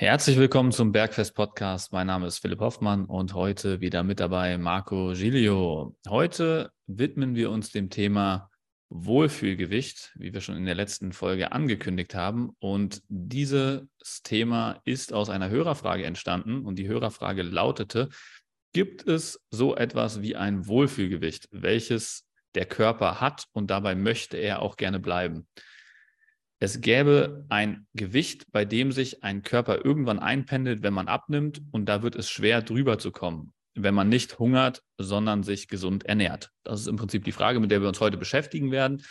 Herzlich willkommen zum Bergfest Podcast. Mein Name ist Philipp Hoffmann und heute wieder mit dabei Marco Giglio. Heute widmen wir uns dem Thema Wohlfühlgewicht, wie wir schon in der letzten Folge angekündigt haben. Und dieses Thema ist aus einer Hörerfrage entstanden und die Hörerfrage lautete, gibt es so etwas wie ein Wohlfühlgewicht, welches der Körper hat und dabei möchte er auch gerne bleiben? Es gäbe ein Gewicht, bei dem sich ein Körper irgendwann einpendelt, wenn man abnimmt und da wird es schwer drüber zu kommen, wenn man nicht hungert, sondern sich gesund ernährt. Das ist im Prinzip die Frage, mit der wir uns heute beschäftigen werden.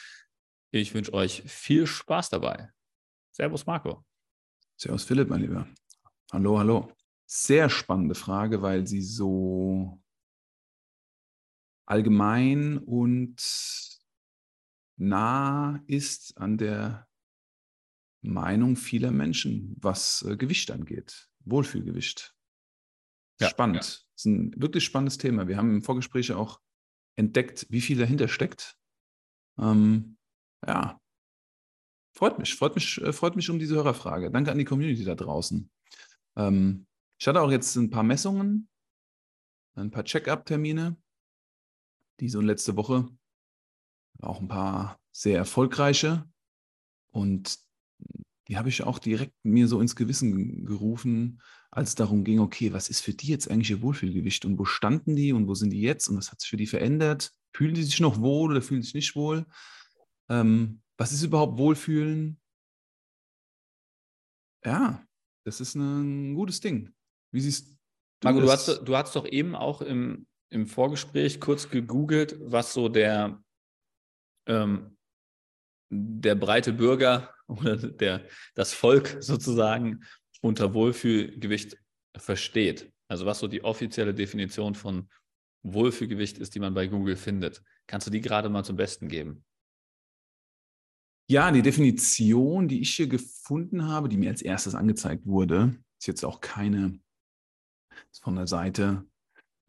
Ich wünsche euch viel Spaß dabei. Servus Marco. Servus Philipp, mein Lieber. Hallo, hallo. Sehr spannende Frage, weil sie so allgemein und nah ist an der Meinung vieler Menschen, was äh, Gewicht angeht. Wohlfühlgewicht. Ja, Spannend. Ja. Das ist ein wirklich spannendes Thema. Wir haben im Vorgespräch auch entdeckt, wie viel dahinter steckt. Ähm, ja, freut mich, freut mich, äh, freut mich um diese Hörerfrage. Danke an die Community da draußen. Ähm, ich hatte auch jetzt ein paar Messungen, ein paar Check-up-Termine, diese und letzte Woche. Auch ein paar sehr erfolgreiche. Und die habe ich auch direkt mir so ins Gewissen gerufen, als es darum ging, okay, was ist für die jetzt eigentlich ihr Wohlfühlgewicht und wo standen die und wo sind die jetzt und was hat sich für die verändert? Fühlen die sich noch wohl oder fühlen sich nicht wohl? Ähm, was ist überhaupt Wohlfühlen? Ja, das ist ein gutes Ding. Wie siehst du Marco, du hast, du hast doch eben auch im, im Vorgespräch kurz gegoogelt, was so der, ähm, der breite Bürger oder der, das Volk sozusagen unter Wohlfühlgewicht versteht. Also was so die offizielle Definition von Wohlfühlgewicht ist, die man bei Google findet. Kannst du die gerade mal zum Besten geben? Ja, die Definition, die ich hier gefunden habe, die mir als erstes angezeigt wurde, ist jetzt auch keine von der Seite,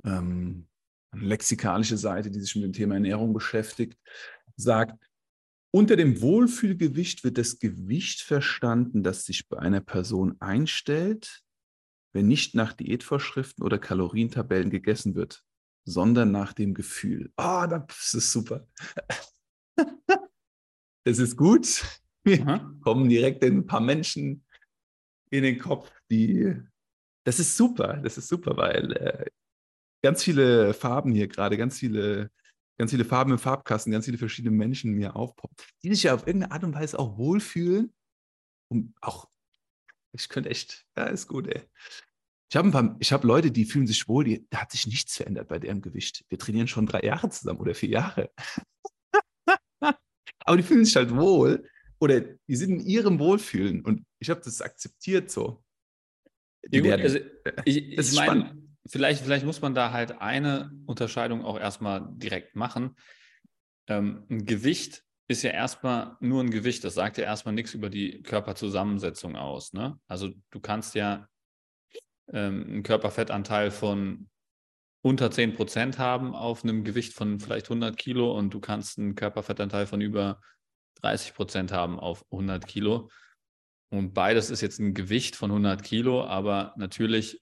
ähm, eine lexikalische Seite, die sich mit dem Thema Ernährung beschäftigt, sagt, unter dem Wohlfühlgewicht wird das Gewicht verstanden, das sich bei einer Person einstellt, wenn nicht nach Diätvorschriften oder Kalorientabellen gegessen wird, sondern nach dem Gefühl. Ah, oh, das ist super. Das ist gut. Wir Aha. kommen direkt ein paar Menschen in den Kopf, die. Das ist super. Das ist super, weil äh, ganz viele Farben hier gerade, ganz viele ganz viele Farben im Farbkasten, ganz viele verschiedene Menschen mir aufpoppen, die sich ja auf irgendeine Art und Weise auch wohlfühlen. Und auch, ich könnte echt, ja, ist gut, ey. Ich habe ein Leute, die fühlen sich wohl, die, da hat sich nichts verändert bei deren Gewicht. Wir trainieren schon drei Jahre zusammen oder vier Jahre. Aber die fühlen sich halt wohl oder die sind in ihrem Wohlfühlen und ich habe das akzeptiert so. Ja, gut, also ich, ich meine, vielleicht, vielleicht muss man da halt eine Unterscheidung auch erstmal direkt machen. Ähm, ein Gewicht ist ja erstmal nur ein Gewicht. Das sagt ja erstmal nichts über die Körperzusammensetzung aus. Ne? Also du kannst ja ähm, einen Körperfettanteil von unter 10 Prozent haben auf einem Gewicht von vielleicht 100 Kilo und du kannst einen Körperfettanteil von über 30 Prozent haben auf 100 Kilo. Und beides ist jetzt ein Gewicht von 100 Kilo, aber natürlich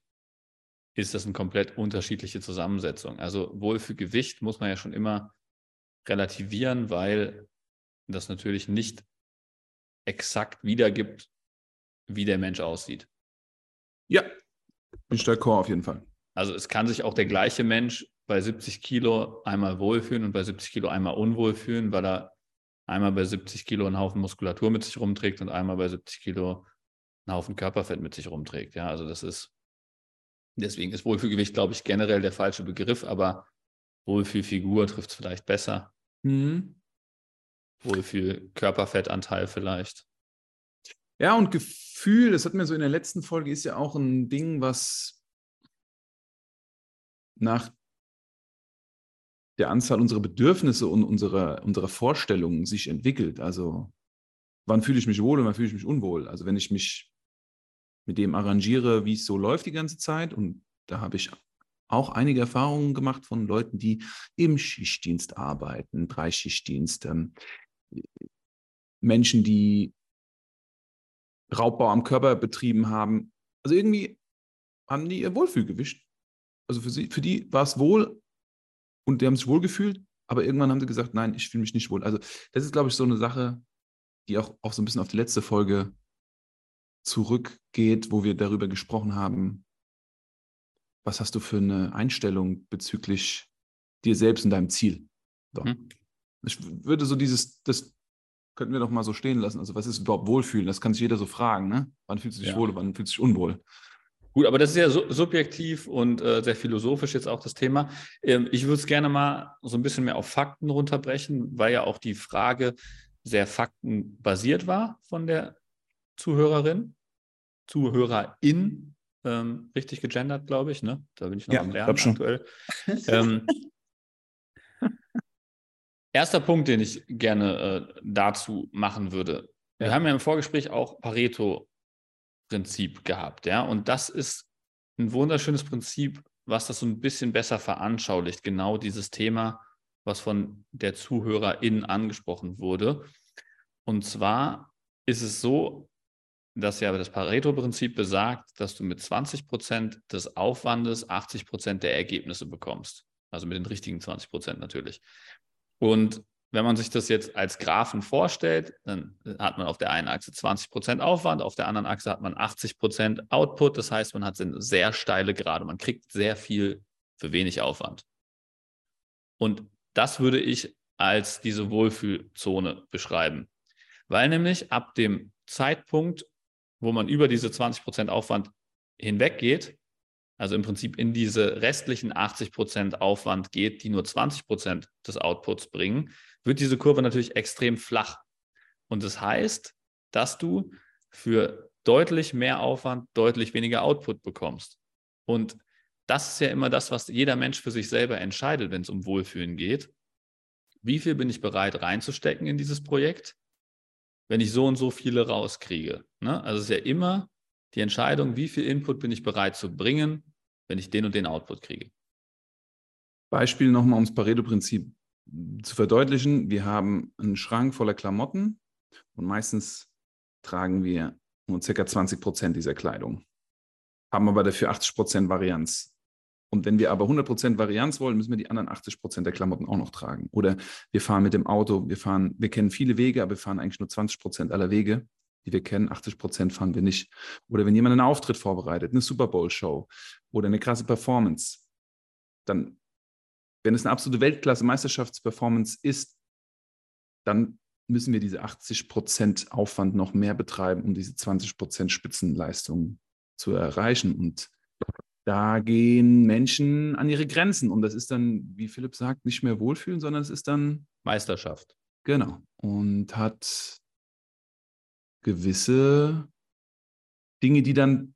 ist das eine komplett unterschiedliche Zusammensetzung. Also Wohlfühlgewicht muss man ja schon immer relativieren, weil das natürlich nicht exakt wiedergibt, wie der Mensch aussieht. Ja, bin ich d'accord auf jeden Fall. Also es kann sich auch der gleiche Mensch bei 70 Kilo einmal wohlfühlen und bei 70 Kilo einmal unwohl fühlen, weil er einmal bei 70 Kilo einen Haufen Muskulatur mit sich rumträgt und einmal bei 70 Kilo einen Haufen Körperfett mit sich rumträgt. Ja, also das ist Deswegen ist Wohlfühlgewicht, glaube ich, generell der falsche Begriff, aber Wohlfühlfigur trifft es vielleicht besser. Mhm. Wohlfühl-Körperfettanteil vielleicht. Ja, und Gefühl, das hatten wir so in der letzten Folge, ist ja auch ein Ding, was nach der Anzahl unserer Bedürfnisse und unserer, unserer Vorstellungen sich entwickelt. Also wann fühle ich mich wohl und wann fühle ich mich unwohl? Also wenn ich mich mit dem arrangiere, wie es so läuft die ganze Zeit. Und da habe ich auch einige Erfahrungen gemacht von Leuten, die im Schichtdienst arbeiten, Dreischichtdienst, ähm, Menschen, die Raubbau am Körper betrieben haben. Also irgendwie haben die ihr Wohlfühlgewicht. Also für, sie, für die war es wohl und die haben sich wohl gefühlt, aber irgendwann haben sie gesagt, nein, ich fühle mich nicht wohl. Also das ist, glaube ich, so eine Sache, die auch, auch so ein bisschen auf die letzte Folge zurückgeht, wo wir darüber gesprochen haben, was hast du für eine Einstellung bezüglich dir selbst und deinem Ziel? So. Mhm. Ich würde so dieses, das könnten wir doch mal so stehen lassen. Also was ist überhaupt Wohlfühlen? Das kann sich jeder so fragen, ne? Wann fühlst du dich ja. wohl, wann fühlst du dich unwohl? Gut, aber das ist ja so, subjektiv und äh, sehr philosophisch jetzt auch das Thema. Ähm, ich würde es gerne mal so ein bisschen mehr auf Fakten runterbrechen, weil ja auch die Frage sehr faktenbasiert war von der Zuhörerin, Zuhörerin, ähm, richtig gegendert, glaube ich. Ne? Da bin ich noch ja, am Lernen aktuell. ähm, erster Punkt, den ich gerne äh, dazu machen würde. Wir haben ja im Vorgespräch auch Pareto-Prinzip gehabt, ja, und das ist ein wunderschönes Prinzip, was das so ein bisschen besser veranschaulicht, genau dieses Thema, was von der Zuhörerin angesprochen wurde. Und zwar ist es so, dass ja das Pareto-Prinzip besagt, dass du mit 20 Prozent des Aufwandes 80 Prozent der Ergebnisse bekommst. Also mit den richtigen 20 Prozent natürlich. Und wenn man sich das jetzt als Graphen vorstellt, dann hat man auf der einen Achse 20 Prozent Aufwand, auf der anderen Achse hat man 80 Prozent Output. Das heißt, man hat eine sehr steile Gerade. Man kriegt sehr viel für wenig Aufwand. Und das würde ich als diese Wohlfühlzone beschreiben. Weil nämlich ab dem Zeitpunkt, wo man über diese 20% Aufwand hinweggeht, also im Prinzip in diese restlichen 80% Aufwand geht, die nur 20% des Outputs bringen, wird diese Kurve natürlich extrem flach. Und das heißt, dass du für deutlich mehr Aufwand deutlich weniger Output bekommst. Und das ist ja immer das, was jeder Mensch für sich selber entscheidet, wenn es um Wohlfühlen geht. Wie viel bin ich bereit reinzustecken in dieses Projekt? Wenn ich so und so viele rauskriege. Ne? Also es ist ja immer die Entscheidung, wie viel Input bin ich bereit zu bringen, wenn ich den und den Output kriege. Beispiel nochmal, um das Pareto-Prinzip zu verdeutlichen. Wir haben einen Schrank voller Klamotten und meistens tragen wir nur ca. 20 Prozent dieser Kleidung, haben aber dafür 80 Prozent Varianz. Und wenn wir aber 100% Varianz wollen, müssen wir die anderen 80% der Klamotten auch noch tragen. Oder wir fahren mit dem Auto, wir fahren, wir kennen viele Wege, aber wir fahren eigentlich nur 20% aller Wege, die wir kennen. 80% fahren wir nicht. Oder wenn jemand einen Auftritt vorbereitet, eine Super Bowl-Show oder eine krasse Performance, dann, wenn es eine absolute Weltklasse-Meisterschaftsperformance ist, dann müssen wir diese 80% Aufwand noch mehr betreiben, um diese 20% Spitzenleistung zu erreichen. Und da gehen Menschen an ihre Grenzen. Und das ist dann, wie Philipp sagt, nicht mehr Wohlfühlen, sondern es ist dann Meisterschaft. Genau. Und hat gewisse Dinge, die dann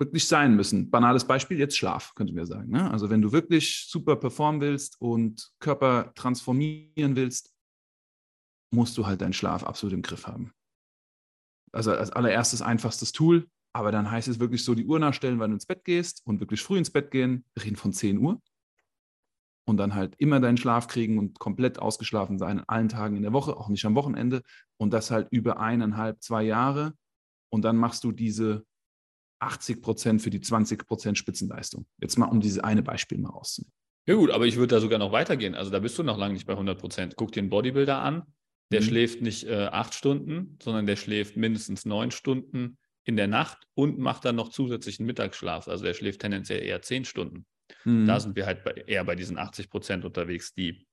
wirklich sein müssen. Banales Beispiel, jetzt Schlaf, könnte man sagen. Ne? Also wenn du wirklich super performen willst und Körper transformieren willst, musst du halt deinen Schlaf absolut im Griff haben. Also als allererstes einfachstes Tool, aber dann heißt es wirklich so, die Uhr nachstellen, wann du ins Bett gehst und wirklich früh ins Bett gehen. Wir reden von 10 Uhr. Und dann halt immer deinen Schlaf kriegen und komplett ausgeschlafen sein an allen Tagen in der Woche, auch nicht am Wochenende. Und das halt über eineinhalb, zwei Jahre. Und dann machst du diese 80 Prozent für die 20 Prozent Spitzenleistung. Jetzt mal, um dieses eine Beispiel mal rauszunehmen. Ja gut, aber ich würde da sogar noch weitergehen. Also da bist du noch lange nicht bei 100 Prozent. Guck dir einen Bodybuilder an. Der mhm. schläft nicht äh, acht Stunden, sondern der schläft mindestens neun Stunden in der Nacht und macht dann noch zusätzlichen Mittagsschlaf. Also er schläft tendenziell eher zehn Stunden. Mhm. Da sind wir halt bei, eher bei diesen 80 Prozent unterwegs, die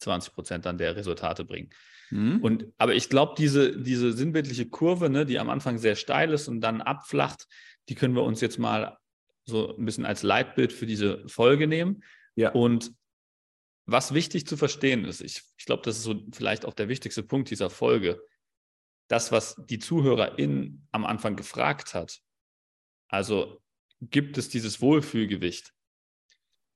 20 Prozent dann der Resultate bringen. Mhm. Und, aber ich glaube, diese, diese sinnbildliche Kurve, ne, die am Anfang sehr steil ist und dann abflacht, die können wir uns jetzt mal so ein bisschen als Leitbild für diese Folge nehmen. Ja. Und was wichtig zu verstehen ist, ich, ich glaube, das ist so vielleicht auch der wichtigste Punkt dieser Folge das, was die Zuhörerin am Anfang gefragt hat, also gibt es dieses Wohlfühlgewicht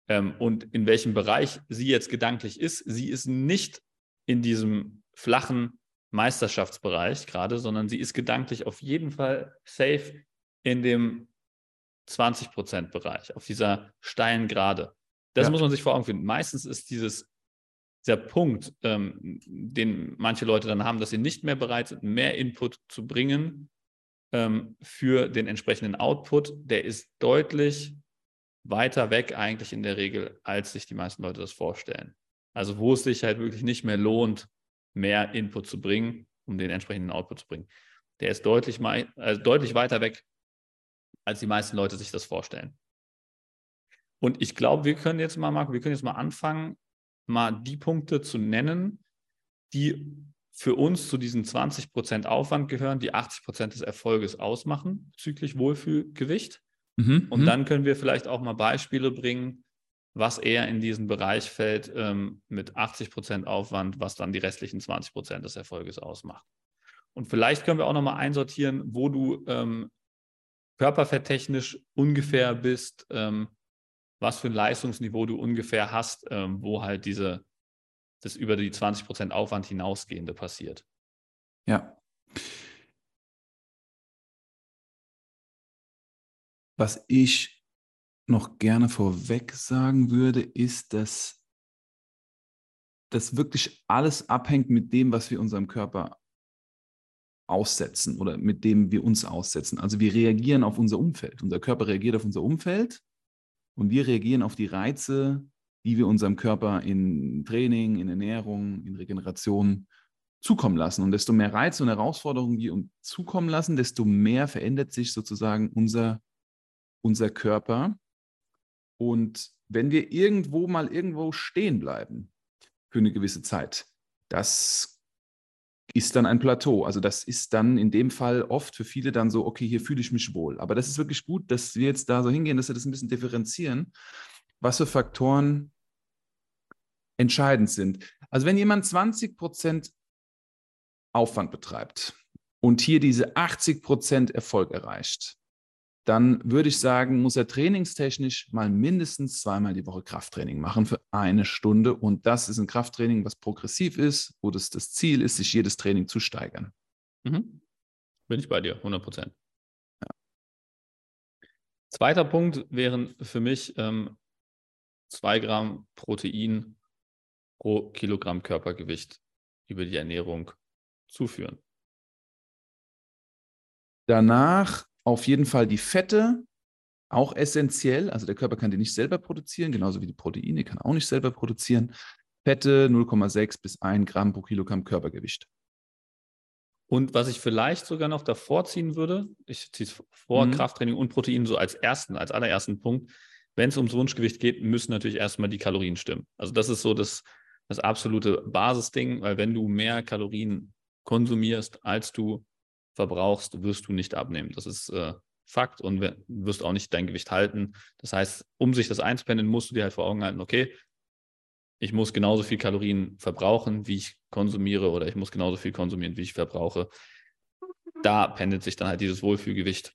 ähm, und in welchem Bereich sie jetzt gedanklich ist, sie ist nicht in diesem flachen Meisterschaftsbereich gerade, sondern sie ist gedanklich auf jeden Fall safe in dem 20%-Bereich, auf dieser steilen Gerade. Das ja. muss man sich vor Augen finden. Meistens ist dieses dieser Punkt, ähm, den manche Leute dann haben, dass sie nicht mehr bereit sind, mehr Input zu bringen, ähm, für den entsprechenden Output, der ist deutlich weiter weg eigentlich in der Regel, als sich die meisten Leute das vorstellen. Also wo es sich halt wirklich nicht mehr lohnt, mehr Input zu bringen, um den entsprechenden Output zu bringen. Der ist deutlich, also deutlich weiter weg, als die meisten Leute sich das vorstellen. Und ich glaube, wir können jetzt mal, Marco, wir können jetzt mal anfangen, mal die Punkte zu nennen, die für uns zu diesen 20% Aufwand gehören, die 80% des Erfolges ausmachen, bezüglich Wohlfühlgewicht. Mhm, und mhm. dann können wir vielleicht auch mal Beispiele bringen, was eher in diesen Bereich fällt ähm, mit 80% Aufwand, was dann die restlichen 20% des Erfolges ausmacht. Und vielleicht können wir auch nochmal einsortieren, wo du ähm, körperfetttechnisch ungefähr bist, ähm, was für ein Leistungsniveau du ungefähr hast, ähm, wo halt diese, das über die 20% Aufwand hinausgehende passiert. Ja. Was ich noch gerne vorweg sagen würde, ist, dass das wirklich alles abhängt mit dem, was wir unserem Körper aussetzen oder mit dem wir uns aussetzen. Also wir reagieren auf unser Umfeld. Unser Körper reagiert auf unser Umfeld und wir reagieren auf die Reize, die wir unserem Körper in Training, in Ernährung, in Regeneration zukommen lassen. Und desto mehr Reize und Herausforderungen wir uns zukommen lassen, desto mehr verändert sich sozusagen unser, unser Körper. Und wenn wir irgendwo mal irgendwo stehen bleiben für eine gewisse Zeit, das ist dann ein Plateau. Also das ist dann in dem Fall oft für viele dann so, okay, hier fühle ich mich wohl. Aber das ist wirklich gut, dass wir jetzt da so hingehen, dass wir das ein bisschen differenzieren, was für Faktoren entscheidend sind. Also wenn jemand 20 Prozent Aufwand betreibt und hier diese 80 Prozent Erfolg erreicht, dann würde ich sagen, muss er trainingstechnisch mal mindestens zweimal die Woche Krafttraining machen für eine Stunde. Und das ist ein Krafttraining, was progressiv ist, wo das, das Ziel ist, sich jedes Training zu steigern. Mhm. Bin ich bei dir, 100 Prozent. Ja. Zweiter Punkt wären für mich ähm, zwei Gramm Protein pro Kilogramm Körpergewicht über die Ernährung zuführen. Danach auf jeden Fall die Fette, auch essentiell. Also der Körper kann die nicht selber produzieren, genauso wie die Proteine kann auch nicht selber produzieren. Fette 0,6 bis 1 Gramm pro Kilogramm Körpergewicht. Und was ich vielleicht sogar noch davor ziehen würde, ich ziehe es vor, mhm. Krafttraining und Protein so als ersten, als allerersten Punkt. Wenn es ums Wunschgewicht geht, müssen natürlich erstmal die Kalorien stimmen. Also das ist so das, das absolute Basisding, weil wenn du mehr Kalorien konsumierst, als du verbrauchst, wirst du nicht abnehmen. Das ist äh, Fakt und wirst auch nicht dein Gewicht halten. Das heißt, um sich das einzupendeln, musst du dir halt vor Augen halten, okay, ich muss genauso viel Kalorien verbrauchen, wie ich konsumiere, oder ich muss genauso viel konsumieren, wie ich verbrauche. Da pendelt sich dann halt dieses Wohlfühlgewicht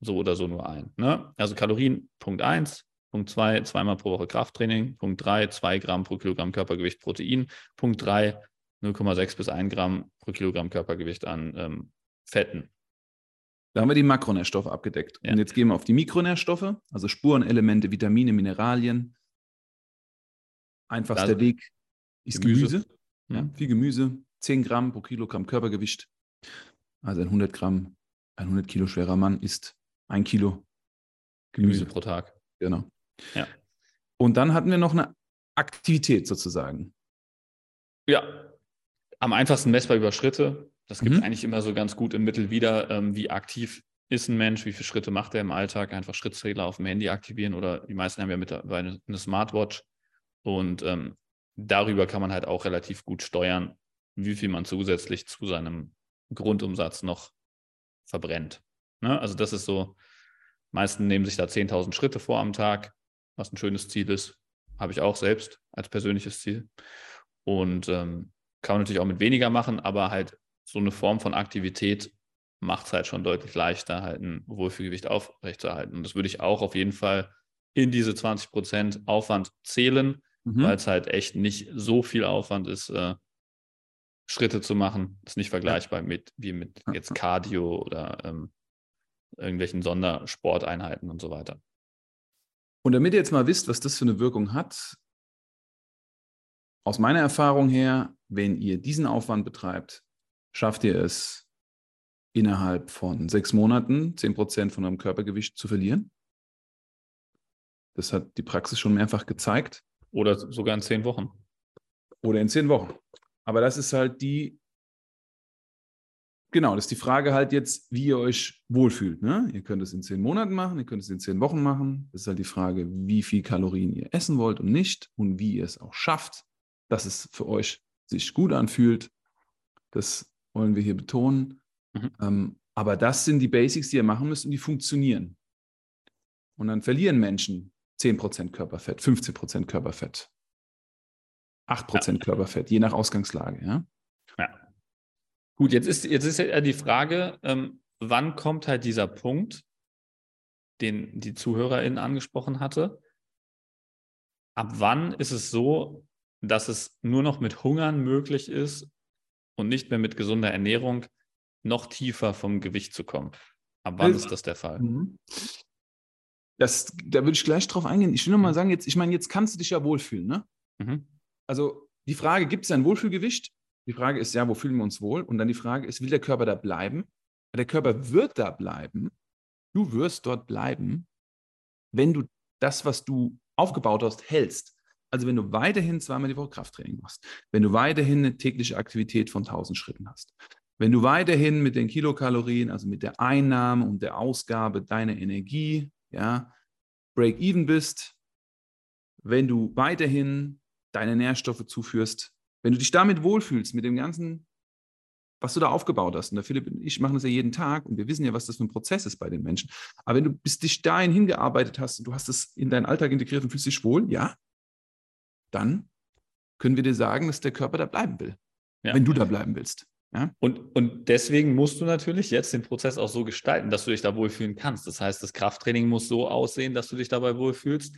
so oder so nur ein. Ne? Also Kalorien, Punkt 1. Punkt 2, zweimal pro Woche Krafttraining. Punkt 3, 2 Gramm pro Kilogramm Körpergewicht Protein. Punkt 3, 0,6 bis 1 Gramm pro Kilogramm Körpergewicht an ähm, Fetten. Da haben wir die Makronährstoffe abgedeckt. Ja. Und jetzt gehen wir auf die Mikronährstoffe, also Spurenelemente, Vitamine, Mineralien. Einfachster also, Weg ist Gemüse. Gemüse. Ja, viel Gemüse, 10 Gramm pro Kilogramm Körpergewicht. Also ein 100 Gramm, ein 100 Kilo schwerer Mann isst ein Kilo Gemüse, Gemüse pro Tag. Genau. Ja. Und dann hatten wir noch eine Aktivität sozusagen. Ja, am einfachsten messbar über Schritte. Das gibt es mhm. eigentlich immer so ganz gut im Mittel wieder, ähm, wie aktiv ist ein Mensch, wie viele Schritte macht er im Alltag, einfach Schrittzähler auf dem Handy aktivieren oder die meisten haben ja mittlerweile eine Smartwatch und ähm, darüber kann man halt auch relativ gut steuern, wie viel man zusätzlich zu seinem Grundumsatz noch verbrennt. Ne? Also das ist so, meisten nehmen sich da 10.000 Schritte vor am Tag, was ein schönes Ziel ist, habe ich auch selbst als persönliches Ziel und ähm, kann man natürlich auch mit weniger machen, aber halt so eine Form von Aktivität macht es halt schon deutlich leichter, halt ein Wohlfühlgewicht aufrechtzuerhalten. Und das würde ich auch auf jeden Fall in diese 20% Aufwand zählen, mhm. weil es halt echt nicht so viel Aufwand ist, äh, Schritte zu machen. Das ist nicht vergleichbar mit wie mit jetzt Cardio oder ähm, irgendwelchen Sondersporteinheiten und so weiter. Und damit ihr jetzt mal wisst, was das für eine Wirkung hat, aus meiner Erfahrung her, wenn ihr diesen Aufwand betreibt, schafft ihr es, innerhalb von sechs Monaten 10% von eurem Körpergewicht zu verlieren. Das hat die Praxis schon mehrfach gezeigt. Oder sogar in zehn Wochen. Oder in zehn Wochen. Aber das ist halt die, genau, das ist die Frage halt jetzt, wie ihr euch wohlfühlt. Ne? Ihr könnt es in zehn Monaten machen, ihr könnt es in zehn Wochen machen. Das ist halt die Frage, wie viel Kalorien ihr essen wollt und nicht und wie ihr es auch schafft, dass es für euch sich gut anfühlt. Das wollen wir hier betonen. Mhm. Ähm, aber das sind die Basics, die ihr machen müsst und die funktionieren. Und dann verlieren Menschen 10% Körperfett, 15% Körperfett, 8% ja. Körperfett, je nach Ausgangslage. Ja? ja. Gut, jetzt ist, jetzt ist ja die Frage, ähm, wann kommt halt dieser Punkt, den die Zuhörerin angesprochen hatte? Ab wann ist es so, dass es nur noch mit Hungern möglich ist und nicht mehr mit gesunder Ernährung noch tiefer vom Gewicht zu kommen? Ab wann also, ist das der Fall? Mhm. Das, da würde ich gleich drauf eingehen. Ich will nur mal mhm. sagen, jetzt, ich meine, jetzt kannst du dich ja wohlfühlen, ne? Mhm. Also die Frage, gibt es ein Wohlfühlgewicht? Die Frage ist ja, wo fühlen wir uns wohl? Und dann die Frage ist, will der Körper da bleiben? Der Körper wird da bleiben. Du wirst dort bleiben, wenn du das, was du aufgebaut hast, hältst. Also wenn du weiterhin zweimal die Woche Krafttraining machst, wenn du weiterhin eine tägliche Aktivität von 1000 Schritten hast, wenn du weiterhin mit den Kilokalorien, also mit der Einnahme und der Ausgabe deiner Energie ja, Break-even bist, wenn du weiterhin deine Nährstoffe zuführst, wenn du dich damit wohlfühlst, mit dem ganzen, was du da aufgebaut hast. Und der Philipp und ich machen das ja jeden Tag und wir wissen ja, was das für ein Prozess ist bei den Menschen. Aber wenn du bis dich dahin hingearbeitet hast und du hast es in deinen Alltag integriert und fühlst dich wohl, ja, dann können wir dir sagen, dass der Körper da bleiben will, ja. wenn du da bleiben willst. Ja? Und, und deswegen musst du natürlich jetzt den Prozess auch so gestalten, dass du dich da wohlfühlen kannst. Das heißt, das Krafttraining muss so aussehen, dass du dich dabei wohlfühlst.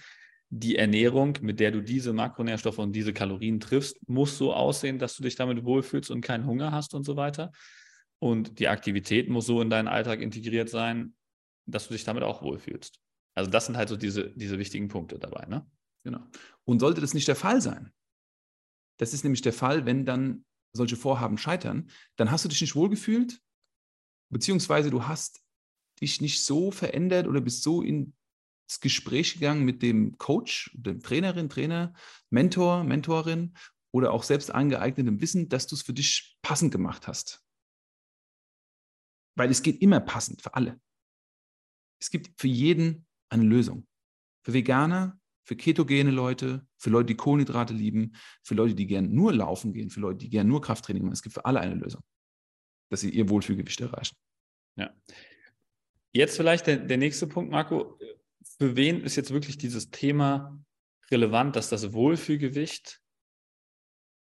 Die Ernährung, mit der du diese Makronährstoffe und diese Kalorien triffst, muss so aussehen, dass du dich damit wohlfühlst und keinen Hunger hast und so weiter. Und die Aktivität muss so in deinen Alltag integriert sein, dass du dich damit auch wohlfühlst. Also das sind halt so diese, diese wichtigen Punkte dabei. Ne? Genau. Und sollte das nicht der Fall sein, das ist nämlich der Fall, wenn dann solche Vorhaben scheitern, dann hast du dich nicht wohlgefühlt, beziehungsweise du hast dich nicht so verändert oder bist so ins Gespräch gegangen mit dem Coach, dem Trainerin, Trainer, Mentor, Mentorin oder auch selbst angeeignetem Wissen, dass du es für dich passend gemacht hast. Weil es geht immer passend für alle. Es gibt für jeden eine Lösung. Für Veganer, für ketogene Leute, für Leute, die Kohlenhydrate lieben, für Leute, die gern nur laufen gehen, für Leute, die gern nur Krafttraining machen. Es gibt für alle eine Lösung, dass sie ihr Wohlfühlgewicht erreichen. Ja. Jetzt vielleicht der, der nächste Punkt, Marco. Für wen ist jetzt wirklich dieses Thema relevant, dass das Wohlfühlgewicht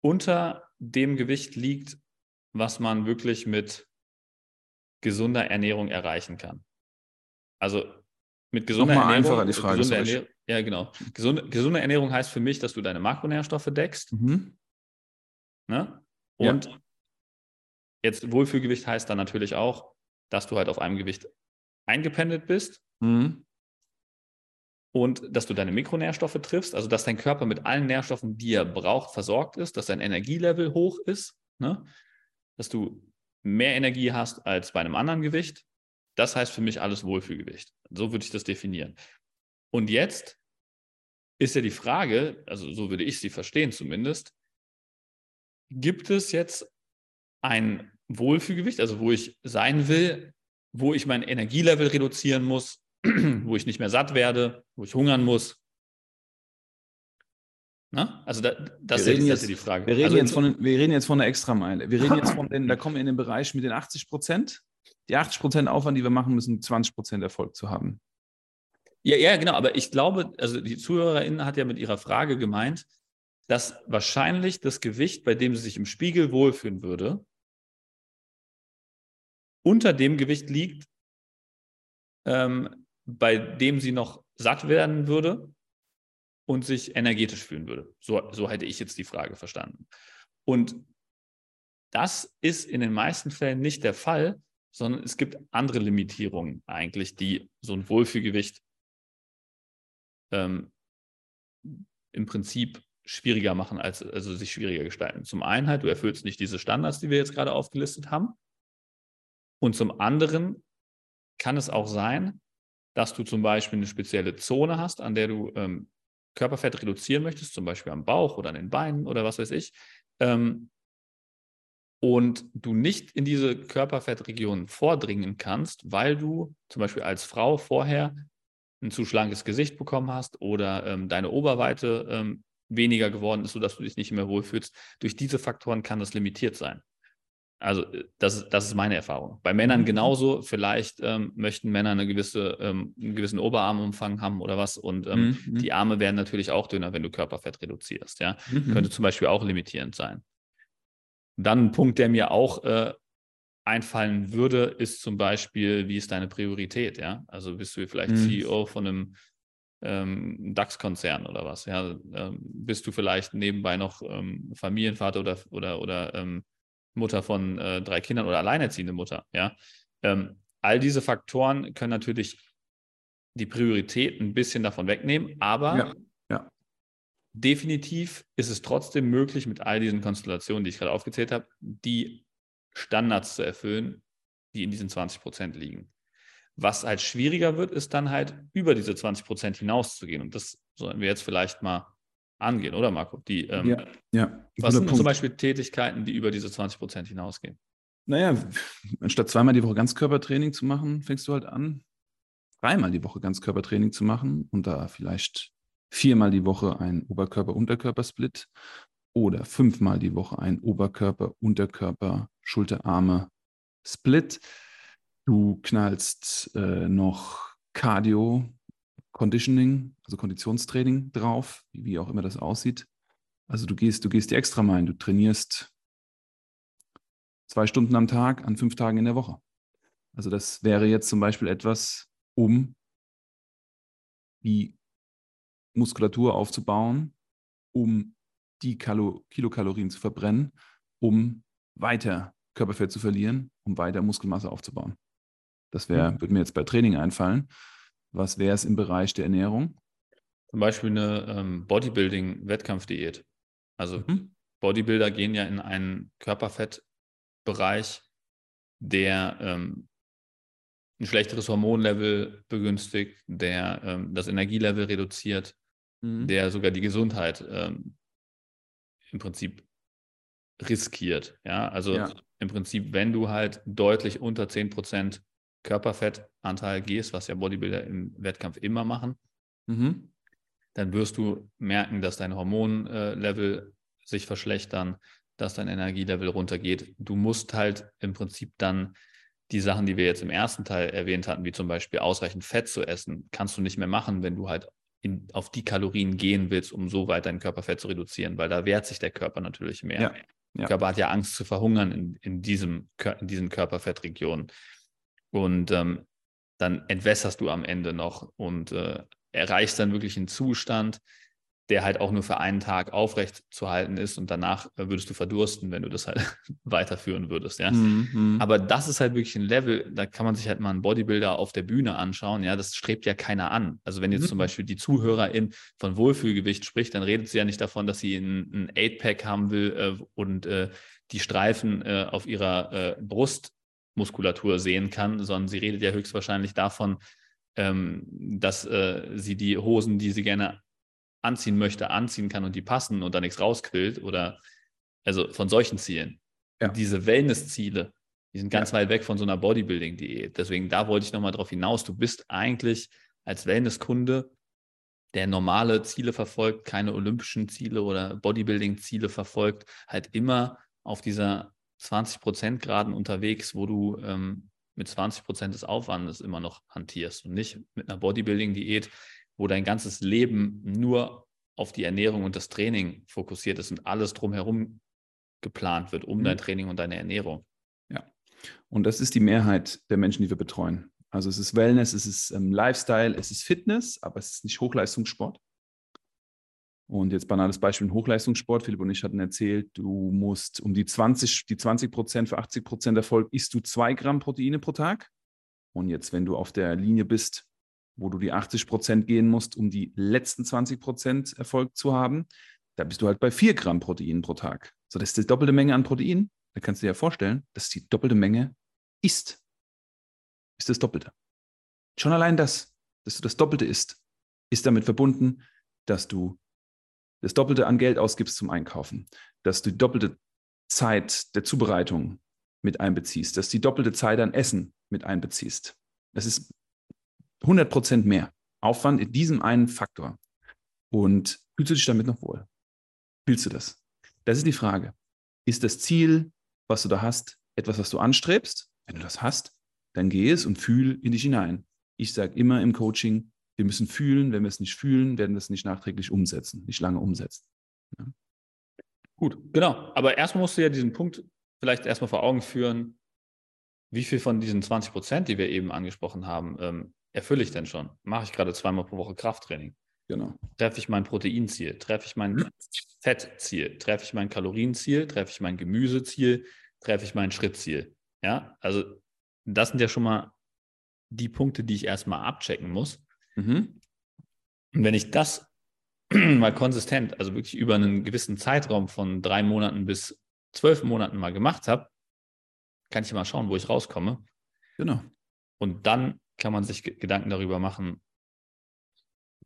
unter dem Gewicht liegt, was man wirklich mit gesunder Ernährung erreichen kann? Also mit gesunder Ernährung. einfacher die Frage. Ernährung, ja, genau. Gesunde, gesunde, Ernährung heißt für mich, dass du deine Makronährstoffe deckst. Mhm. Ne? Und ja. jetzt Wohlfühlgewicht heißt dann natürlich auch, dass du halt auf einem Gewicht eingependelt bist. Mhm. Und dass du deine Mikronährstoffe triffst, also dass dein Körper mit allen Nährstoffen, die er braucht, versorgt ist, dass dein Energielevel hoch ist, ne? dass du mehr Energie hast als bei einem anderen Gewicht. Das heißt für mich alles Wohlfühlgewicht. So würde ich das definieren. Und jetzt ist ja die Frage, also so würde ich sie verstehen zumindest, gibt es jetzt ein Wohlfühlgewicht, also wo ich sein will, wo ich mein Energielevel reduzieren muss, wo ich nicht mehr satt werde, wo ich hungern muss? Na? Also da, das, ist jetzt, die Frage. Wir reden, also, jetzt von, wir reden jetzt von der Extrameile. Wir reden jetzt von den, da kommen wir in den Bereich mit den 80 Prozent. Die 80 Prozent Aufwand, die wir machen müssen, 20 Prozent Erfolg zu haben. Ja, ja, genau. Aber ich glaube, also die Zuhörerin hat ja mit ihrer Frage gemeint, dass wahrscheinlich das Gewicht, bei dem sie sich im Spiegel wohlfühlen würde, unter dem Gewicht liegt, ähm, bei dem sie noch satt werden würde und sich energetisch fühlen würde. So, so hätte ich jetzt die Frage verstanden. Und das ist in den meisten Fällen nicht der Fall, sondern es gibt andere Limitierungen eigentlich, die so ein Wohlfühlgewicht ähm, im Prinzip schwieriger machen, als also sich schwieriger gestalten. Zum einen halt, du erfüllst nicht diese Standards, die wir jetzt gerade aufgelistet haben. Und zum anderen kann es auch sein, dass du zum Beispiel eine spezielle Zone hast, an der du ähm, Körperfett reduzieren möchtest, zum Beispiel am Bauch oder an den Beinen oder was weiß ich, ähm, und du nicht in diese Körperfettregion vordringen kannst, weil du zum Beispiel als Frau vorher ein zu schlankes Gesicht bekommen hast oder ähm, deine Oberweite ähm, weniger geworden ist, sodass du dich nicht mehr wohlfühlst. Durch diese Faktoren kann das limitiert sein. Also äh, das ist, das ist meine Erfahrung. Bei Männern mhm. genauso. Vielleicht ähm, möchten Männer eine gewisse, ähm, einen gewissen Oberarmumfang haben oder was. Und ähm, mhm. die Arme werden natürlich auch dünner, wenn du Körperfett reduzierst. Ja? Mhm. Könnte zum Beispiel auch limitierend sein. Dann ein Punkt, der mir auch äh, einfallen würde, ist zum Beispiel, wie ist deine Priorität? Ja? Also bist du vielleicht mhm. CEO von einem ähm, DAX-Konzern oder was? Ja? Ähm, bist du vielleicht nebenbei noch ähm, Familienvater oder, oder, oder ähm, Mutter von äh, drei Kindern oder alleinerziehende Mutter? Ja? Ähm, all diese Faktoren können natürlich die Priorität ein bisschen davon wegnehmen, aber ja. Ja. definitiv ist es trotzdem möglich, mit all diesen Konstellationen, die ich gerade aufgezählt habe, die Standards zu erfüllen, die in diesen 20 Prozent liegen. Was halt schwieriger wird, ist dann halt über diese 20 Prozent hinauszugehen. Und das sollen wir jetzt vielleicht mal angehen, oder Marco? Die, ähm, ja, ja. Was sind Punkt. zum Beispiel Tätigkeiten, die über diese 20 Prozent hinausgehen? Naja, anstatt zweimal die Woche Ganzkörpertraining zu machen, fängst du halt an, dreimal die Woche Ganzkörpertraining zu machen und da vielleicht viermal die Woche ein Oberkörper-Unterkörper-Split oder fünfmal die Woche ein Oberkörper, Unterkörper, Schulter, Arme, Split. Du knallst äh, noch Cardio, Conditioning, also Konditionstraining drauf, wie auch immer das aussieht. Also du gehst, du gehst die extra Meilen, du trainierst zwei Stunden am Tag an fünf Tagen in der Woche. Also das wäre jetzt zum Beispiel etwas, um die Muskulatur aufzubauen, um die Kalo Kilokalorien zu verbrennen, um weiter Körperfett zu verlieren, um weiter Muskelmasse aufzubauen. Das wäre, mhm. würde mir jetzt bei Training einfallen. Was wäre es im Bereich der Ernährung? Zum Beispiel eine ähm, Bodybuilding-Wettkampfdiät. Also mhm. Bodybuilder gehen ja in einen Körperfettbereich, der ähm, ein schlechteres Hormonlevel begünstigt, der ähm, das Energielevel reduziert, mhm. der sogar die Gesundheit ähm, im Prinzip riskiert. Ja, also ja. im Prinzip, wenn du halt deutlich unter 10% Körperfettanteil gehst, was ja Bodybuilder im Wettkampf immer machen, mhm. dann wirst du merken, dass dein Hormonlevel sich verschlechtern, dass dein Energielevel runtergeht. Du musst halt im Prinzip dann die Sachen, die wir jetzt im ersten Teil erwähnt hatten, wie zum Beispiel ausreichend Fett zu essen, kannst du nicht mehr machen, wenn du halt in, auf die Kalorien gehen willst, um so weit dein Körperfett zu reduzieren, weil da wehrt sich der Körper natürlich mehr. Ja, ja. Der Körper hat ja Angst zu verhungern in, in, diesem, in diesen Körperfettregionen. Und ähm, dann entwässerst du am Ende noch und äh, erreichst dann wirklich einen Zustand, der halt auch nur für einen Tag aufrecht zu halten ist und danach äh, würdest du verdursten, wenn du das halt weiterführen würdest, ja. Mhm. Aber das ist halt wirklich ein Level, da kann man sich halt mal einen Bodybuilder auf der Bühne anschauen, ja, das strebt ja keiner an. Also wenn jetzt mhm. zum Beispiel die Zuhörerin von Wohlfühlgewicht spricht, dann redet sie ja nicht davon, dass sie ein, ein Eight-Pack haben will äh, und äh, die Streifen äh, auf ihrer äh, Brustmuskulatur sehen kann, sondern sie redet ja höchstwahrscheinlich davon, ähm, dass äh, sie die Hosen, die sie gerne anziehen möchte, anziehen kann und die passen und da nichts rausquillt oder also von solchen Zielen. Ja. Diese Wellness-Ziele, die sind ganz ja. weit weg von so einer Bodybuilding-Diät. Deswegen, da wollte ich nochmal drauf hinaus. Du bist eigentlich als Wellness-Kunde, der normale Ziele verfolgt, keine olympischen Ziele oder Bodybuilding-Ziele verfolgt, halt immer auf dieser 20% Graden unterwegs, wo du ähm, mit 20% des Aufwandes immer noch hantierst und nicht mit einer Bodybuilding-Diät, wo dein ganzes Leben nur auf die Ernährung und das Training fokussiert ist und alles drumherum geplant wird um mhm. dein Training und deine Ernährung. Ja, und das ist die Mehrheit der Menschen, die wir betreuen. Also es ist Wellness, es ist ähm, Lifestyle, es ist Fitness, aber es ist nicht Hochleistungssport. Und jetzt banales Beispiel Hochleistungssport. Philipp und ich hatten erzählt, du musst um die 20, die 20 Prozent für 80 Prozent Erfolg isst du zwei Gramm Proteine pro Tag. Und jetzt, wenn du auf der Linie bist, wo du die 80 Prozent gehen musst, um die letzten 20 Prozent Erfolg zu haben, da bist du halt bei 4 Gramm Protein pro Tag. So, das ist die doppelte Menge an Protein. Da kannst du dir ja vorstellen, dass die doppelte Menge ist. ist das Doppelte. Schon allein das, dass du das Doppelte isst, ist damit verbunden, dass du das Doppelte an Geld ausgibst zum Einkaufen, dass du die doppelte Zeit der Zubereitung mit einbeziehst, dass du die doppelte Zeit an Essen mit einbeziehst. Das ist 100 Prozent mehr Aufwand in diesem einen Faktor. Und fühlst du dich damit noch wohl? Fühlst du das? Das ist die Frage. Ist das Ziel, was du da hast, etwas, was du anstrebst? Wenn du das hast, dann geh es und fühl in dich hinein. Ich sage immer im Coaching, wir müssen fühlen. Wenn wir es nicht fühlen, werden wir es nicht nachträglich umsetzen, nicht lange umsetzen. Ja. Gut, genau. Aber erstmal musst du ja diesen Punkt vielleicht erstmal vor Augen führen, wie viel von diesen 20 Prozent, die wir eben angesprochen haben, ähm, erfülle ich denn schon? Mache ich gerade zweimal pro Woche Krafttraining? Genau. Treffe ich mein Proteinziel? Treffe ich mein Fettziel? Treffe ich mein Kalorienziel? Treffe ich mein Gemüseziel? Treffe ich mein Schrittziel? Ja, also das sind ja schon mal die Punkte, die ich erstmal abchecken muss. Mhm. Und wenn ich das mal konsistent, also wirklich über einen gewissen Zeitraum von drei Monaten bis zwölf Monaten mal gemacht habe, kann ich mal schauen, wo ich rauskomme. Genau. Und dann kann man sich Gedanken darüber machen,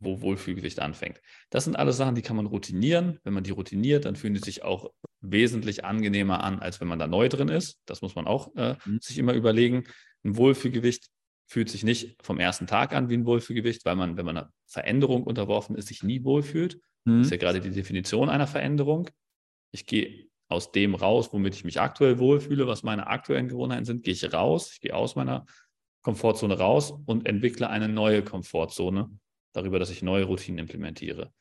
wo Wohlfühlgewicht anfängt. Das sind alles Sachen, die kann man routinieren. Wenn man die routiniert, dann fühlen die sich auch wesentlich angenehmer an, als wenn man da neu drin ist. Das muss man auch äh, mhm. sich immer überlegen. Ein Wohlfühlgewicht fühlt sich nicht vom ersten Tag an wie ein Wohlfühlgewicht, weil man, wenn man einer Veränderung unterworfen ist, sich nie wohlfühlt. Mhm. Das ist ja gerade die Definition einer Veränderung. Ich gehe aus dem raus, womit ich mich aktuell wohlfühle, was meine aktuellen Gewohnheiten sind, gehe ich raus, ich gehe aus meiner Komfortzone raus und entwickle eine neue Komfortzone darüber, dass ich neue Routinen implementiere.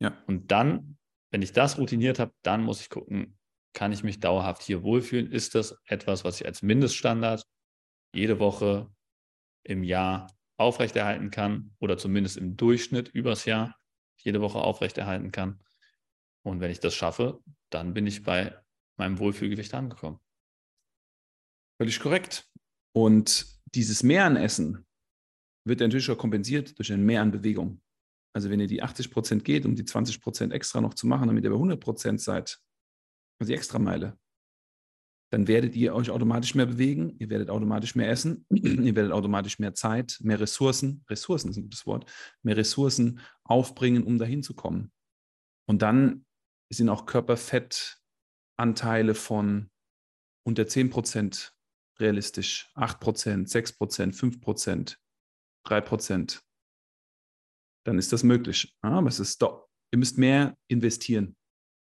Ja. Und dann, wenn ich das routiniert habe, dann muss ich gucken, kann ich mich dauerhaft hier wohlfühlen? Ist das etwas, was ich als Mindeststandard jede Woche im Jahr aufrechterhalten kann oder zumindest im Durchschnitt übers Jahr jede Woche aufrechterhalten kann? Und wenn ich das schaffe, dann bin ich bei meinem Wohlfühlgewicht angekommen. Völlig korrekt. Und dieses Mehr an Essen, wird natürlich auch kompensiert durch ein Mehr an Bewegung. Also wenn ihr die 80 Prozent geht, um die 20 Prozent extra noch zu machen, damit ihr bei 100 Prozent seid, also die Extrameile, dann werdet ihr euch automatisch mehr bewegen, ihr werdet automatisch mehr essen, ihr werdet automatisch mehr Zeit, mehr Ressourcen, Ressourcen ist ein gutes Wort, mehr Ressourcen aufbringen, um dahin zu kommen. Und dann sind auch Körperfettanteile von unter 10 Prozent realistisch, 8 Prozent, 6 Prozent, 5 Prozent, 3%, dann ist das möglich. Aber es ist doch, ihr müsst mehr investieren.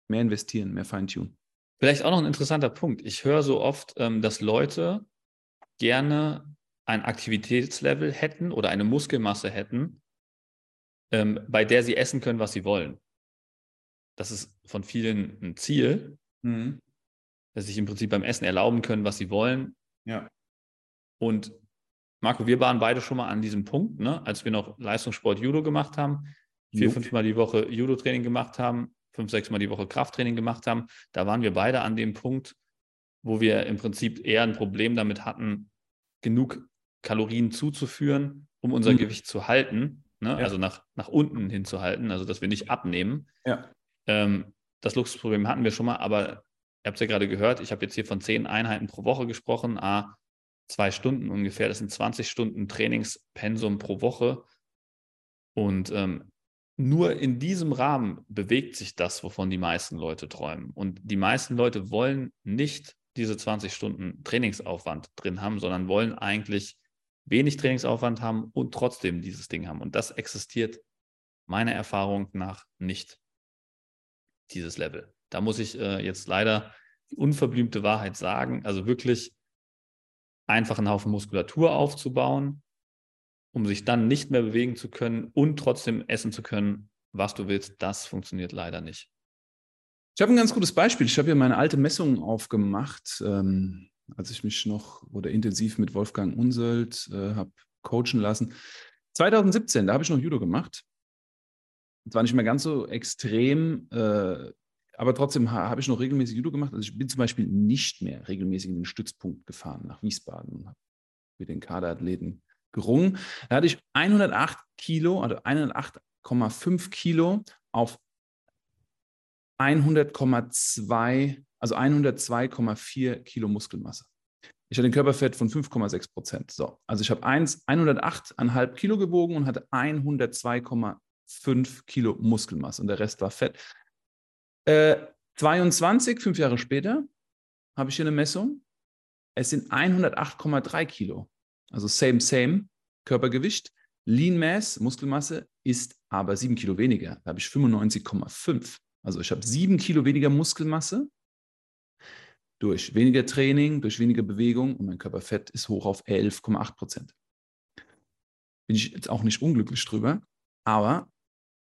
Mehr investieren, mehr Feintunen. Vielleicht auch noch ein interessanter Punkt. Ich höre so oft, ähm, dass Leute gerne ein Aktivitätslevel hätten oder eine Muskelmasse hätten, ähm, bei der sie essen können, was sie wollen. Das ist von vielen ein Ziel, mhm. dass sie sich im Prinzip beim Essen erlauben können, was sie wollen. Ja. Und Marco, wir waren beide schon mal an diesem Punkt, ne? als wir noch Leistungssport Judo gemacht haben, vier, fünf Mal die Woche Judo-Training gemacht haben, fünf, sechs Mal die Woche Krafttraining gemacht haben. Da waren wir beide an dem Punkt, wo wir im Prinzip eher ein Problem damit hatten, genug Kalorien zuzuführen, um unser mhm. Gewicht zu halten, ne? ja. also nach, nach unten hinzuhalten, also dass wir nicht abnehmen. Ja. Ähm, das Luxusproblem hatten wir schon mal, aber ihr habt es ja gerade gehört, ich habe jetzt hier von zehn Einheiten pro Woche gesprochen, a, zwei Stunden ungefähr. Das sind 20 Stunden Trainingspensum pro Woche. Und ähm, nur in diesem Rahmen bewegt sich das, wovon die meisten Leute träumen. Und die meisten Leute wollen nicht diese 20 Stunden Trainingsaufwand drin haben, sondern wollen eigentlich wenig Trainingsaufwand haben und trotzdem dieses Ding haben. Und das existiert meiner Erfahrung nach nicht, dieses Level. Da muss ich äh, jetzt leider die unverblümte Wahrheit sagen. Also wirklich, einfach einen Haufen Muskulatur aufzubauen, um sich dann nicht mehr bewegen zu können und trotzdem essen zu können, was du willst, das funktioniert leider nicht. Ich habe ein ganz gutes Beispiel. Ich habe hier meine alte Messung aufgemacht, ähm, als ich mich noch oder intensiv mit Wolfgang Unsöld äh, habe coachen lassen. 2017, da habe ich noch Judo gemacht. Es war nicht mehr ganz so extrem äh, aber trotzdem habe ich noch regelmäßig Judo gemacht. Also ich bin zum Beispiel nicht mehr regelmäßig in den Stützpunkt gefahren nach Wiesbaden und habe mit den Kaderathleten gerungen. Da hatte ich 108 Kilo, also 108,5 Kilo auf 100,2, also 102,4 Kilo Muskelmasse. Ich hatte ein Körperfett von 5,6 Prozent. So, also ich habe 108,5 Kilo gewogen und hatte 102,5 Kilo Muskelmasse und der Rest war Fett. Äh, 22, fünf Jahre später, habe ich hier eine Messung. Es sind 108,3 Kilo. Also same, same Körpergewicht. Lean Mass, Muskelmasse, ist aber 7 Kilo weniger. Da habe ich 95,5. Also ich habe 7 Kilo weniger Muskelmasse durch weniger Training, durch weniger Bewegung und mein Körperfett ist hoch auf 11,8 Prozent. Bin ich jetzt auch nicht unglücklich drüber, aber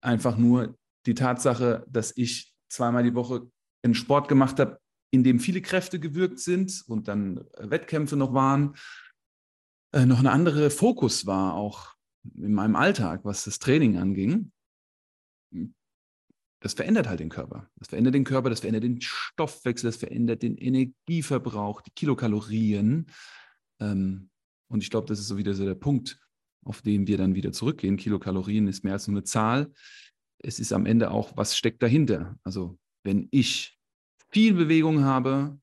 einfach nur die Tatsache, dass ich zweimal die Woche einen Sport gemacht habe, in dem viele Kräfte gewirkt sind und dann Wettkämpfe noch waren, äh, noch eine andere Fokus war, auch in meinem Alltag, was das Training anging, das verändert halt den Körper. Das verändert den Körper, das verändert den Stoffwechsel, das verändert den Energieverbrauch, die Kilokalorien. Ähm, und ich glaube, das ist so wieder so der Punkt, auf den wir dann wieder zurückgehen. Kilokalorien ist mehr als nur eine Zahl. Es ist am Ende auch, was steckt dahinter. Also wenn ich viel Bewegung habe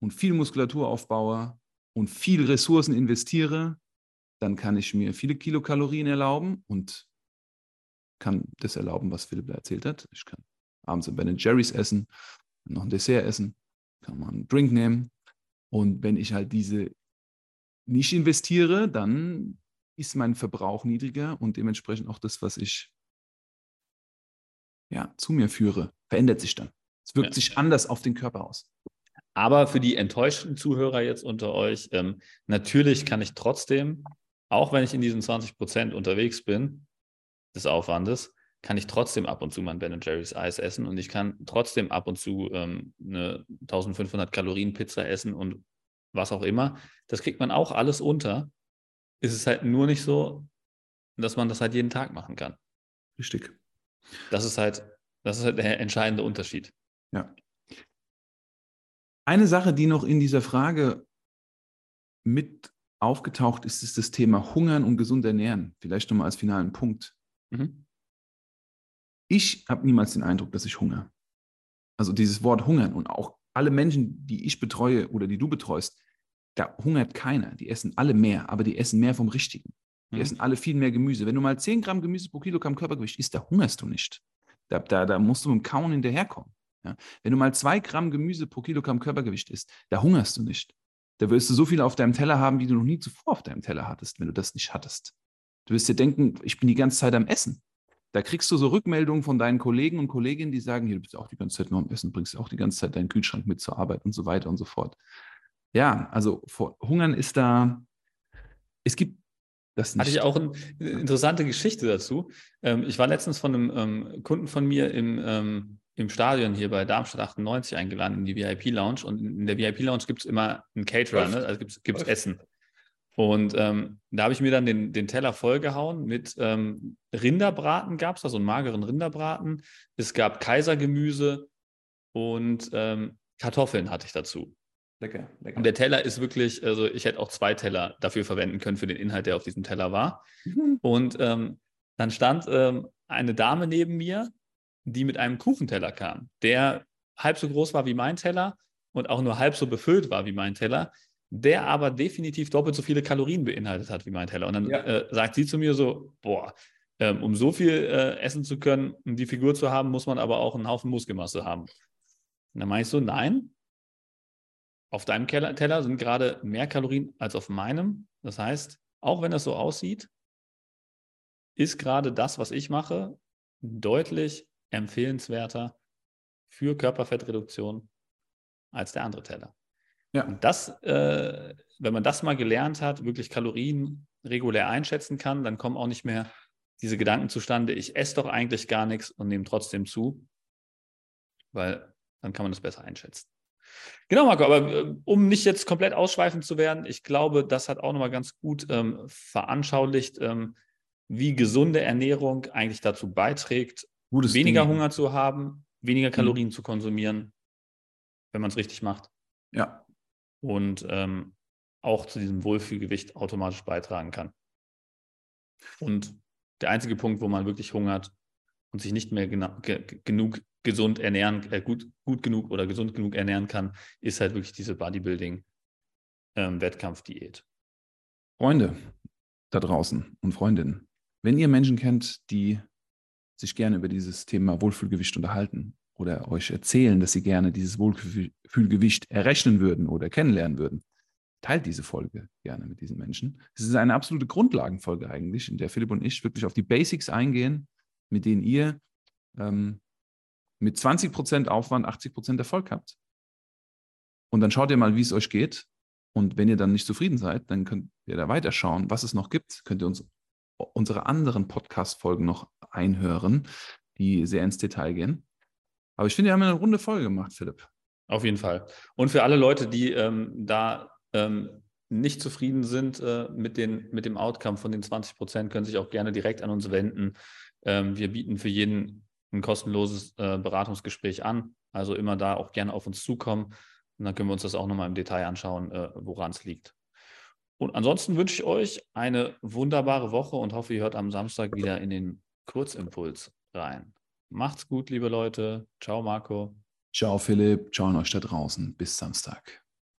und viel Muskulatur aufbaue und viel Ressourcen investiere, dann kann ich mir viele Kilokalorien erlauben und kann das erlauben, was Philipp erzählt hat. Ich kann abends ein Ben Jerry's essen, noch ein Dessert essen, kann man einen Drink nehmen. Und wenn ich halt diese nicht investiere, dann ist mein Verbrauch niedriger und dementsprechend auch das, was ich ja, zu mir führe, verändert sich dann. Es wirkt ja. sich anders auf den Körper aus. Aber für die enttäuschten Zuhörer jetzt unter euch, ähm, natürlich kann ich trotzdem, auch wenn ich in diesen 20 Prozent unterwegs bin, des Aufwandes, kann ich trotzdem ab und zu mal ein Ben Jerry's Eis essen und ich kann trotzdem ab und zu ähm, eine 1500 Kalorien Pizza essen und was auch immer. Das kriegt man auch alles unter. Ist es halt nur nicht so, dass man das halt jeden Tag machen kann. Richtig. Das ist halt, das ist halt der entscheidende Unterschied. Ja. Eine Sache, die noch in dieser Frage mit aufgetaucht ist, ist das Thema Hungern und gesund ernähren. Vielleicht nochmal als finalen Punkt. Mhm. Ich habe niemals den Eindruck, dass ich hungere. Also dieses Wort hungern und auch alle Menschen, die ich betreue oder die du betreust, da hungert keiner. Die essen alle mehr, aber die essen mehr vom Richtigen. Die mhm. essen alle viel mehr Gemüse. Wenn du mal 10 Gramm Gemüse pro Kilogramm Körpergewicht isst, da hungerst du nicht. Da, da, da musst du mit dem Kauen hinterherkommen. Ja? Wenn du mal 2 Gramm Gemüse pro Kilogramm Körpergewicht isst, da hungerst du nicht. Da wirst du so viel auf deinem Teller haben, wie du noch nie zuvor auf deinem Teller hattest, wenn du das nicht hattest. Du wirst dir denken, ich bin die ganze Zeit am Essen. Da kriegst du so Rückmeldungen von deinen Kollegen und Kolleginnen, die sagen, hier, du bist auch die ganze Zeit nur am Essen, bringst auch die ganze Zeit deinen Kühlschrank mit zur Arbeit und so weiter und so fort. Ja, also vor Hungern ist da, es gibt das nicht. Hatte ich auch eine interessante Geschichte dazu. Ähm, ich war letztens von einem ähm, Kunden von mir im, ähm, im Stadion hier bei Darmstadt 98 eingeladen in die VIP-Lounge und in der VIP-Lounge gibt es immer einen Caterer, ne? also gibt es Essen. Und ähm, da habe ich mir dann den, den Teller vollgehauen mit ähm, Rinderbraten gab es, also einen mageren Rinderbraten. Es gab Kaisergemüse und ähm, Kartoffeln hatte ich dazu. Lecker, lecker. Und der Teller ist wirklich, also ich hätte auch zwei Teller dafür verwenden können für den Inhalt, der auf diesem Teller war. Mhm. Und ähm, dann stand ähm, eine Dame neben mir, die mit einem Kuchenteller kam, der halb so groß war wie mein Teller und auch nur halb so befüllt war wie mein Teller der aber definitiv doppelt so viele Kalorien beinhaltet hat wie mein Teller. Und dann ja. äh, sagt sie zu mir so, boah, ähm, um so viel äh, essen zu können, um die Figur zu haben, muss man aber auch einen Haufen Muskelmasse haben. Und dann meine ich so, nein, auf deinem Teller sind gerade mehr Kalorien als auf meinem. Das heißt, auch wenn das so aussieht, ist gerade das, was ich mache, deutlich empfehlenswerter für Körperfettreduktion als der andere Teller. Ja. Und das, äh, wenn man das mal gelernt hat, wirklich Kalorien regulär einschätzen kann, dann kommen auch nicht mehr diese Gedanken zustande, ich esse doch eigentlich gar nichts und nehme trotzdem zu, weil dann kann man das besser einschätzen. Genau, Marco, aber äh, um nicht jetzt komplett ausschweifend zu werden, ich glaube, das hat auch nochmal ganz gut ähm, veranschaulicht, ähm, wie gesunde Ernährung eigentlich dazu beiträgt, Gutes weniger Ding. Hunger zu haben, weniger mhm. Kalorien mhm. zu konsumieren, wenn man es richtig macht. Ja, und ähm, auch zu diesem Wohlfühlgewicht automatisch beitragen kann. Und der einzige Punkt, wo man wirklich hungert und sich nicht mehr ge genug gesund ernähren, äh, gut, gut genug oder gesund genug ernähren kann, ist halt wirklich diese Bodybuilding ähm. Freunde da draußen und Freundinnen, wenn ihr Menschen kennt, die sich gerne über dieses Thema Wohlfühlgewicht unterhalten oder euch erzählen, dass sie gerne dieses Wohlfühlgewicht errechnen würden oder kennenlernen würden, teilt diese Folge gerne mit diesen Menschen. Es ist eine absolute Grundlagenfolge eigentlich, in der Philipp und ich wirklich auf die Basics eingehen, mit denen ihr ähm, mit 20% Aufwand 80% Erfolg habt. Und dann schaut ihr mal, wie es euch geht. Und wenn ihr dann nicht zufrieden seid, dann könnt ihr da weiterschauen, was es noch gibt. Könnt ihr uns unsere anderen Podcast-Folgen noch einhören, die sehr ins Detail gehen. Aber ich finde, wir haben eine runde Folge gemacht, Philipp. Auf jeden Fall. Und für alle Leute, die ähm, da ähm, nicht zufrieden sind äh, mit, den, mit dem Outcome von den 20 Prozent, können sich auch gerne direkt an uns wenden. Ähm, wir bieten für jeden ein kostenloses äh, Beratungsgespräch an. Also immer da auch gerne auf uns zukommen. Und dann können wir uns das auch nochmal im Detail anschauen, äh, woran es liegt. Und ansonsten wünsche ich euch eine wunderbare Woche und hoffe, ihr hört am Samstag wieder in den Kurzimpuls rein. Macht's gut, liebe Leute. Ciao, Marco. Ciao, Philipp. Ciao an euch da draußen. Bis Samstag.